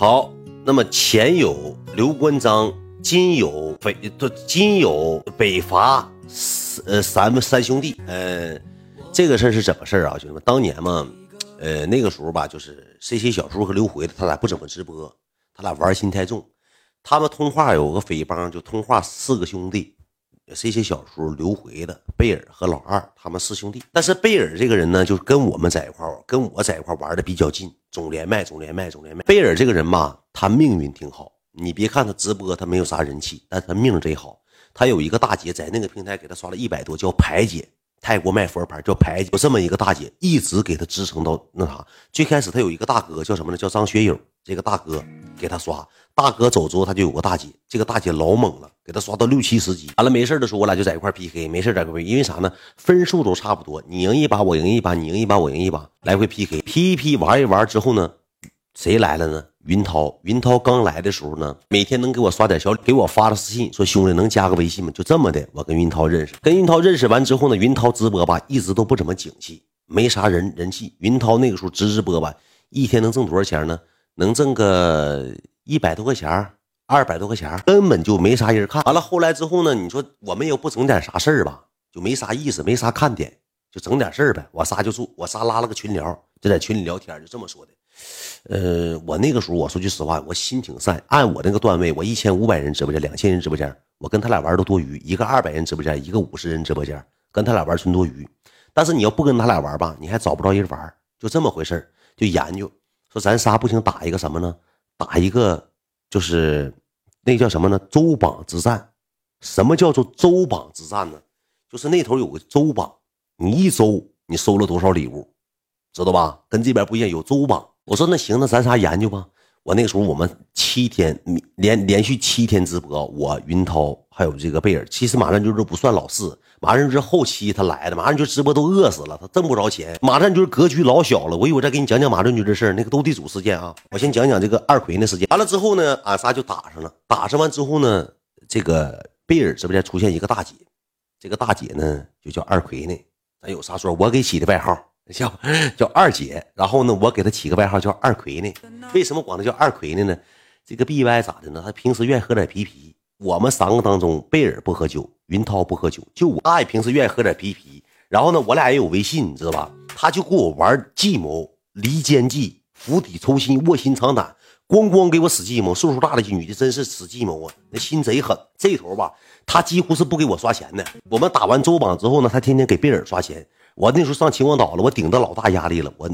好，那么前有刘关张，今有北，今有北伐，呃，三三兄弟。呃，这个事儿是怎么事儿啊，兄弟们？当年嘛，呃，那个时候吧，就是 C C 小叔和刘回，他俩不怎么直播，他俩玩心太重。他们通话有个匪帮，就通话四个兄弟。C C 小叔刘回的贝尔和老二，他们四兄弟。但是贝尔这个人呢，就是跟我们在一块儿，跟我在一块儿玩的比较近，总连麦，总连麦，总连麦。贝尔这个人吧，他命运挺好。你别看他直播，他没有啥人气，但他命贼好。他有一个大姐在那个平台给他刷了一百多，叫排姐，泰国卖佛牌叫排姐。有这么一个大姐，一直给他支撑到那啥。最开始他有一个大哥叫什么呢？叫张学友。这个大哥给他刷，大哥走之后他就有个大姐，这个大姐老猛了。给他刷到六七十级，完了没事的时候，我俩就在一块 PK，没事在一块 PK，因为啥呢？分数都差不多，你赢一把，我赢一把，你赢一把，我赢一把，来回 PK，PK 玩一玩之后呢，谁来了呢？云涛，云涛刚来的时候呢，每天能给我刷点小礼，给我发了私信说兄弟能加个微信吗？就这么的，我跟云涛认识，跟云涛认识完之后呢，云涛直播吧，一直都不怎么景气，没啥人人气。云涛那个时候直直播吧，一天能挣多少钱呢？能挣个一百多块钱。二百多块钱根本就没啥人看。完了后来之后呢？你说我们又不整点啥事儿吧，就没啥意思，没啥看点，就整点事儿呗。我仨就住，我仨拉了个群聊，就在群里聊天，就这么说的。呃，我那个时候我说句实话，我心挺善。按我那个段位，我一千五百人直播间，两千人直播间，我跟他俩玩都多余。一个二百人直播间，一个五十人直播间，跟他俩玩纯多余。但是你要不跟他俩玩吧，你还找不着人玩，就这么回事就研究说咱仨不行，打一个什么呢？打一个就是。那叫什么呢？周榜之战，什么叫做周榜之战呢？就是那头有个周榜，你一周你收了多少礼物，知道吧？跟这边不一样，有周榜。我说那行，那咱仨研究吧。我那个时候我们七天连连续七天直播，我云涛还有这个贝尔，其实马上就是不算老四，马上就是后期他来的，马上就直播都饿死了，他挣不着钱，马上就是格局老小了。我一会再给你讲讲马正军这事儿，那个斗地主事件啊，我先讲讲这个二奎那事件。完了之后呢，俺仨就打上了，打上完之后呢，这个贝尔直播间出现一个大姐，这个大姐呢就叫二奎呢，咱有啥说，我给起的外号。叫叫二姐，然后呢，我给她起个外号叫二奎呢。为什么管她叫二奎呢？呢，这个 B Y 咋的呢？他平时愿意喝点啤啤。我们三个当中，贝尔不喝酒，云涛不喝酒，就我，他也平时愿意喝点啤啤。然后呢，我俩也有微信，你知道吧？他就跟我玩计谋、离间计、釜底抽薪、卧薪尝胆，咣咣给我使计谋。岁数大的女的真是使计谋啊，那心贼狠。这头吧，他几乎是不给我刷钱的。我们打完周榜之后呢，他天天给贝尔刷钱。我那时候上秦皇岛了，我顶着老大压力了，我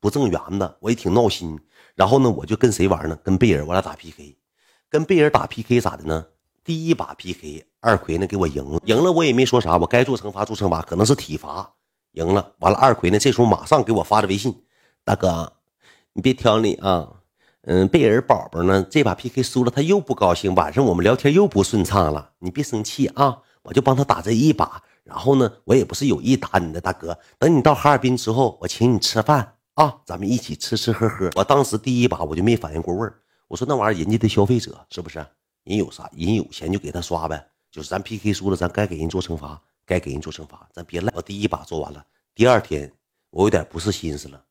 不挣元子，我也挺闹心。然后呢，我就跟谁玩呢？跟贝尔，我俩打 PK。跟贝尔打 PK 咋的呢？第一把 PK，二奎呢给我赢了，赢了我也没说啥，我该做惩罚做惩罚，可能是体罚，赢了。完了，二奎呢这时候马上给我发的微信，大哥，你别挑理啊。嗯，贝尔宝宝呢这把 PK 输了，他又不高兴，晚上我们聊天又不顺畅了，你别生气啊，我就帮他打这一把。然后呢，我也不是有意打你的，大哥。等你到哈尔滨之后，我请你吃饭啊，咱们一起吃吃喝喝。我当时第一把我就没反应过味儿，我说那玩意儿人家的消费者是不是？人有啥？人有钱就给他刷呗。就是咱 PK 输了，咱该给人做惩罚，该给人做惩罚，咱别赖。我第一把做完了，第二天我有点不是心思了，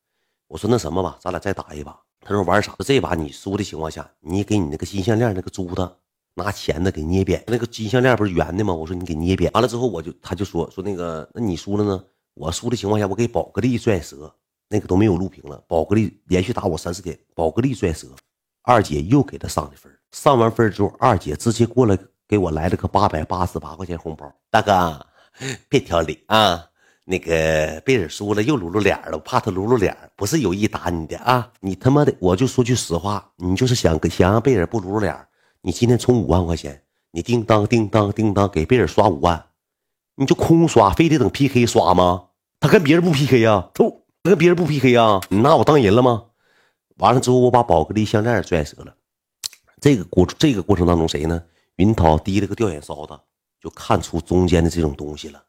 我说那什么吧，咱俩再打一把。他说玩啥？这把你输的情况下，你给你那个金项链那个珠子。拿钳子给捏扁，那个金项链不是圆的吗？我说你给捏扁，完了之后我就他就说说那个，那你输了呢？我输的情况下，我给宝格丽拽折，那个都没有录屏了。宝格丽连续打我三四天，宝格丽拽折，二姐又给他上的分，上完分之后，二姐直接过来给我来了个八百八十八块钱红包。大哥，别挑理啊！那个贝尔输了又撸撸脸了，我怕他撸撸脸，不是有意打你的啊！你他妈的，我就说句实话，你就是想想让贝尔不撸撸脸。你今天充五万块钱，你叮当叮当叮当给贝尔刷五万，你就空刷，非得等 PK 刷吗？他跟别人不 PK 呀？他跟别人不 PK 呀？你拿我当人了吗？完了之后，我把宝格丽项链拽折了。这个过这个过程当中，谁呢？云涛提了个吊眼梢子，就看出中间的这种东西了，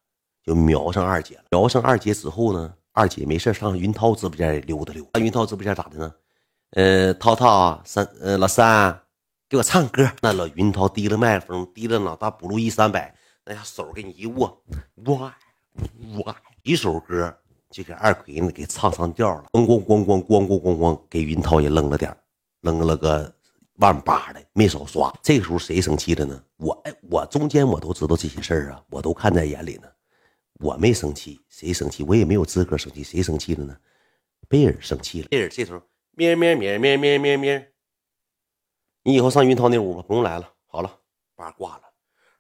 就瞄上二姐了。瞄上二姐之后呢，二姐没事上云涛直播间溜达溜达。云涛直播间咋的呢？呃，涛涛三呃老三。给我唱歌，那老云涛提了麦克风，提了老大补录一三百，那下手给你一握，哇哇，一首歌就给二奎呢给唱上调了，咣咣咣咣咣咣咣咣，给云涛也扔了点扔了个万八的，没少刷。这个时候谁生气了呢？我哎，我中间我都知道这些事儿啊，我都看在眼里呢。我没生气，谁生气？我也没有资格生气。谁生气了呢？贝尔生气了。贝尔这时候咩咩咩咩咩咩咩，你以后上云涛那屋吧，不用来了。好了，八挂了。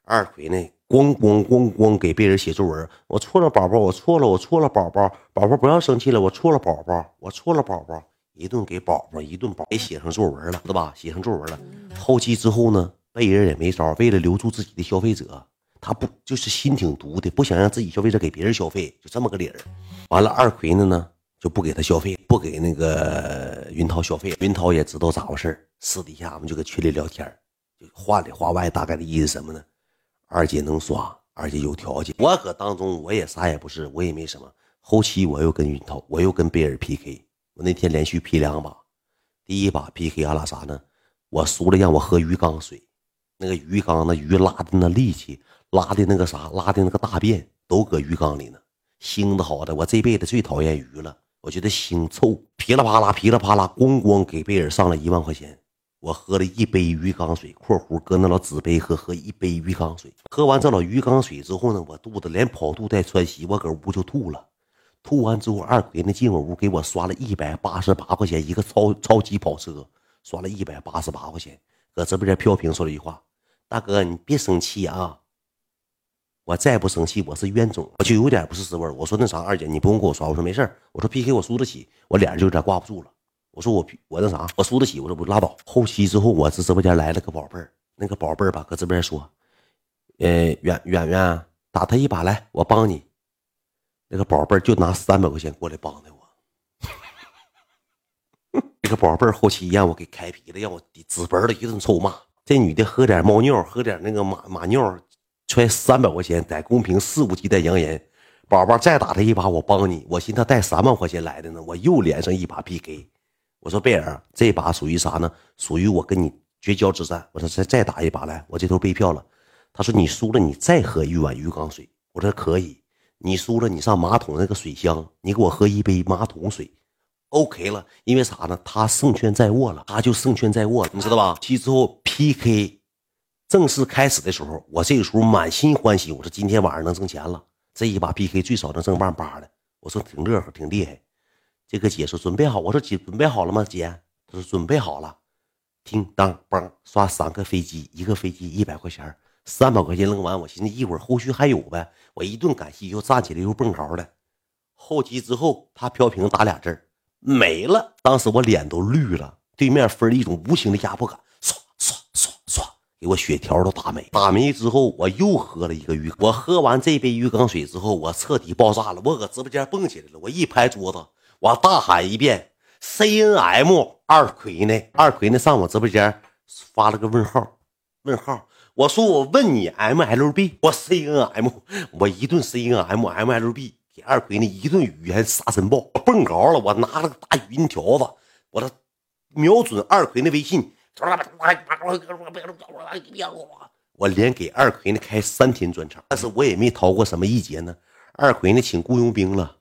二奎呢，咣咣咣咣给别人写作文。我错了，宝宝，我错了，我错了，宝宝，宝宝不要生气了，我错了，宝宝，我错了，宝宝。一顿给宝宝，一顿宝给写上作文了，知道吧？写上作文了。后期之后呢，贝尔也没招，为了留住自己的消费者。他不就是心挺毒的，不想让自己消费者给别人消费，就这么个理儿。完了，二奎呢呢就不给他消费，不给那个云涛消费。云涛也知道咋回事私底下我们就搁群里聊天就话里话外，大概的意思什么呢？二姐能刷，二姐有条件。我搁当中我也啥也不是，我也没什么。后期我又跟云涛，我又跟贝尔 PK，我那天连续 P 两把，第一把 PK 俺俩啥呢？我输了，让我喝鱼缸水，那个鱼缸那鱼拉的那力气。拉的那个啥，拉的那个大便都搁鱼缸里呢，腥的好的，我这辈子最讨厌鱼了，我觉得腥臭，噼里啪啦，噼里啪啦，咣咣给贝尔上了一万块钱，我喝了一杯鱼缸水（括弧搁那老纸杯喝），喝一杯鱼缸水，喝完这老鱼缸水之后呢，我肚子连跑肚带窜稀，我搁屋就吐了，吐完之后，二奎那进我屋给我刷了一百八十八块钱一个超超级跑车，刷了一百八十八块钱，搁直播间飘屏说了一句话：“大哥，你别生气啊。”我再不生气，我是冤种，我就有点不是滋味我说那啥，二姐你不用给我刷。我说没事我说 PK 我输得起，我脸就有点挂不住了。我说我我那啥，我输得起。我说不拉倒。后期之后，我这直播间来了个宝贝儿，那个宝贝儿吧，搁这边说，呃，远远远打他一把来，我帮你。那个宝贝儿就拿三百块钱过来帮的我。这个宝贝儿后期让我给开皮了，让我直奔的一顿臭骂。这女的喝点猫尿，喝点那个马马尿。揣三百块钱在公屏肆无忌惮扬言，宝宝再打他一把，我帮你。我寻思他带三万块钱来的呢，我又连上一把 PK。我说贝尔，这把属于啥呢？属于我跟你绝交之战。我说再再打一把来，我这头背票了。他说你输了，你再喝一碗鱼缸水。我说可以。你输了，你上马桶那个水箱，你给我喝一杯马桶水。OK 了，因为啥呢？他胜券在握了，他就胜券在握了，你知道吧？其之后 PK。正式开始的时候，我这个时候满心欢喜。我说今天晚上能挣钱了，这一把 PK 最少能挣万八的。我说挺乐呵，挺厉害。这个姐说准备好，我说姐准备好了吗？姐，她说准备好了。叮当梆刷三个飞机，一个飞机一百块钱，三百块钱扔完，我寻思一会儿后续还有呗。我一顿感谢，又站起来又蹦高的。后期之后，他飘屏打俩字没了。当时我脸都绿了，对面分一种无形的压迫感。唰唰唰唰给我血条都打没，打没之后，我又喝了一个鱼。我喝完这杯鱼缸水之后，我彻底爆炸了。我搁直播间蹦起来了，我一拍桌子，我大喊一遍：“C N M 二奎呢？二奎呢？上我直播间发了个问号，问号。我说我问你 M L B，我 C N M，我一顿 C N M M L B 给二奎呢一顿语言沙尘暴，我蹦高了，我拿了个大语音条子，我这瞄准二奎那微信。我连给二奎呢开三天专场，但是我也没逃过什么一劫呢。二奎呢请雇佣兵了，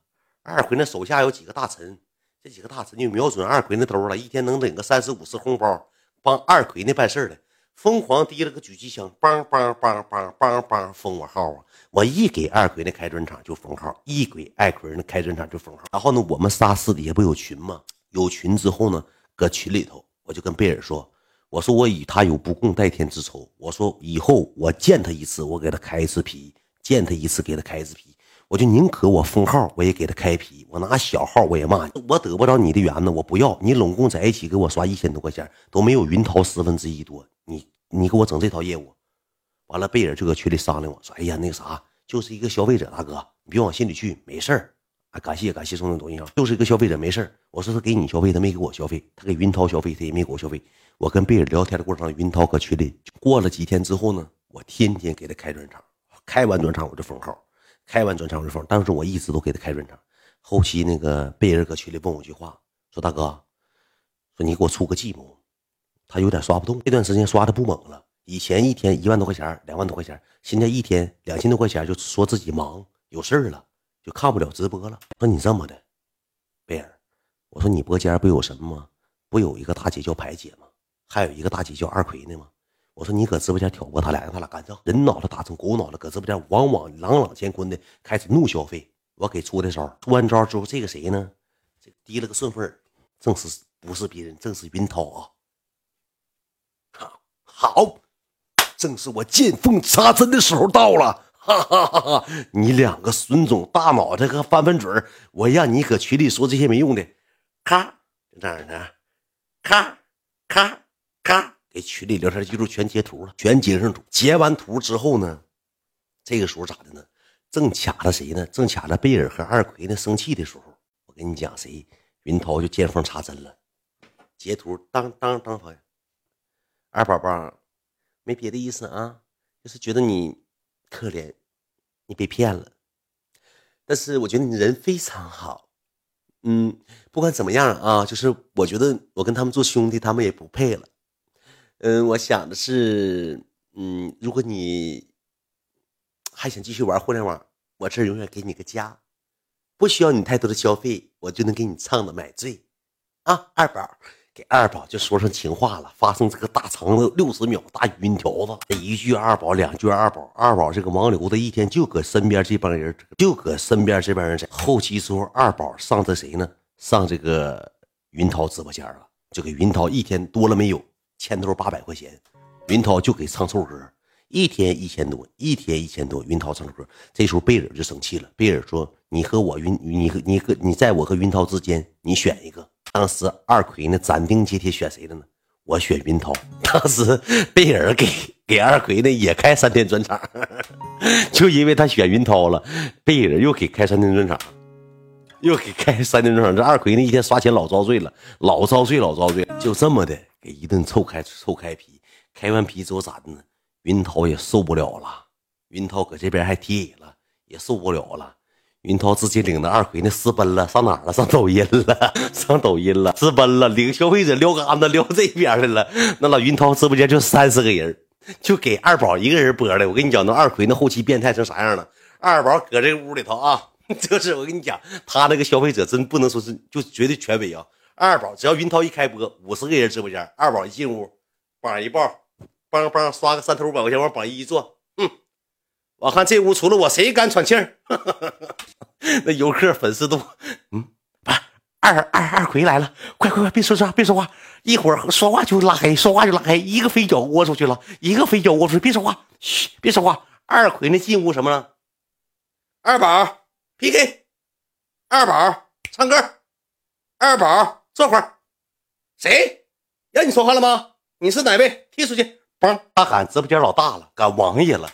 二奎那手下有几个大臣，这几个大臣就瞄准二奎那兜了，一天能领个三十五十红包，帮二奎那办事的，疯狂提了个狙击枪，梆梆梆梆梆梆封我号啊！我一给二奎那开专场就封号，一给二奎那开专场就封号。然后呢，我们仨私底下不有群吗？有群之后呢，搁群里头我就跟贝尔说。我说我与他有不共戴天之仇。我说以后我见他一次，我给他开一次皮；见他一次，给他开一次皮。我就宁可我封号，我也给他开皮。我拿小号，我也骂你。我得不着你的缘呢，我不要你。拢共在一起给我刷一千多块钱，都没有云涛十分之一多。你你给我整这套业务，完了贝尔就搁群里商量我说：“哎呀，那个啥，就是一个消费者大哥，你别往心里去，没事儿。啊，感谢感谢送的东西啊，就是一个消费者，没事儿。我说他给你消费，他没给我消费；他给云涛消费，他也没给我消费。”我跟贝尔聊天的过程，云涛搁群里。过了几天之后呢，我天天给他开专场，开完专场我就封号，开完专场我就封。但是我一直都给他开专场。后期那个贝尔搁群里问我一句话，说大哥，说你给我出个计谋。他有点刷不动，这段时间刷的不猛了。以前一天一万多块钱，两万多块钱，现在一天两千多块钱，就说自己忙有事儿了，就看不了直播了。说你这么的，贝尔，我说你播间不有什么吗？不有一个大姐叫排姐吗？还有一个大姐叫二奎呢吗？我说你搁直播间挑拨他俩，让他俩干仗，人脑袋打成狗脑袋，搁直播间往往朗朗乾坤的开始怒消费。我给出的招，出完招之后，这个谁呢？这低了个顺风正是不是别人，正是云涛啊！好，正是我见缝插针的时候到了。哈哈哈哈！你两个孙总大脑袋和翻翻嘴我让你搁群里说这些没用的，咔，这样的，咔咔咔。给群里聊天记录全截图了，全截上图。截完图之后呢，这个时候咋的呢？正卡着谁呢？正卡着贝尔和二奎呢生气的时候，我跟你讲，谁？云涛就见缝插针了。截图，当当当，朋友，二宝宝，没别的意思啊，就是觉得你可怜，你被骗了。但是我觉得你人非常好，嗯，不管怎么样啊，就是我觉得我跟他们做兄弟，他们也不配了。嗯，我想的是，嗯，如果你还想继续玩互联网，我这永远给你个家，不需要你太多的消费，我就能给你唱的买醉，啊，二宝给二宝就说上情话了，发送这个大长的六十秒大语音条子，一句二宝，两句二宝，二宝这个王流子一天就搁身边这帮人，就搁身边这帮人在后期时候，二宝上这谁呢？上这个云涛直播间了，就给云涛一天多了没有？千头八百块钱，云涛就给唱首歌，一天一千多，一天一千多。云涛唱首歌，这时候贝尔就生气了。贝尔说：“你和我云，你和你和你在我和云涛之间，你选一个。”当时二奎呢斩钉截铁选谁了呢？我选云涛。当时贝尔给给二奎呢也开三天专场，就因为他选云涛了，贝尔又给开三天专场，又给开三天专场。这二奎呢一天刷钱老遭罪了，老遭罪老遭罪，就这么的。给一顿臭开臭开皮，开完皮之后咋的呢？云涛也受不了了，云涛搁这边还提了，也受不了了。云涛直接领着二奎那私奔了，上哪了？上抖音了，上抖音了，私奔了，领消费者撩杆子撩这边来了。那老云涛直播间就三十个人，就给二宝一个人播了。我跟你讲，那二奎那后期变态成啥样了？二宝搁这屋里头啊，就是我跟你讲，他那个消费者真不能说是就绝对权威啊。二宝只要云涛一开播，五十个人直播间，二宝一进屋，榜一抱，梆梆刷个三头五百块钱往榜一一坐，嗯，我看这屋除了我谁敢喘气儿？那游客粉丝都，嗯，二二二奎来了，快快快，别说话，别说话，一会儿说话就拉黑，说话就拉黑，一个飞脚窝出去了，一个飞脚窝出去，别说话，嘘，别说话。二奎那进屋什么了？二宝 PK，二宝唱歌，二宝。坐会儿，谁让你说话了吗？你是哪位？踢出去！嘣！大喊直播间老大了，赶王爷了。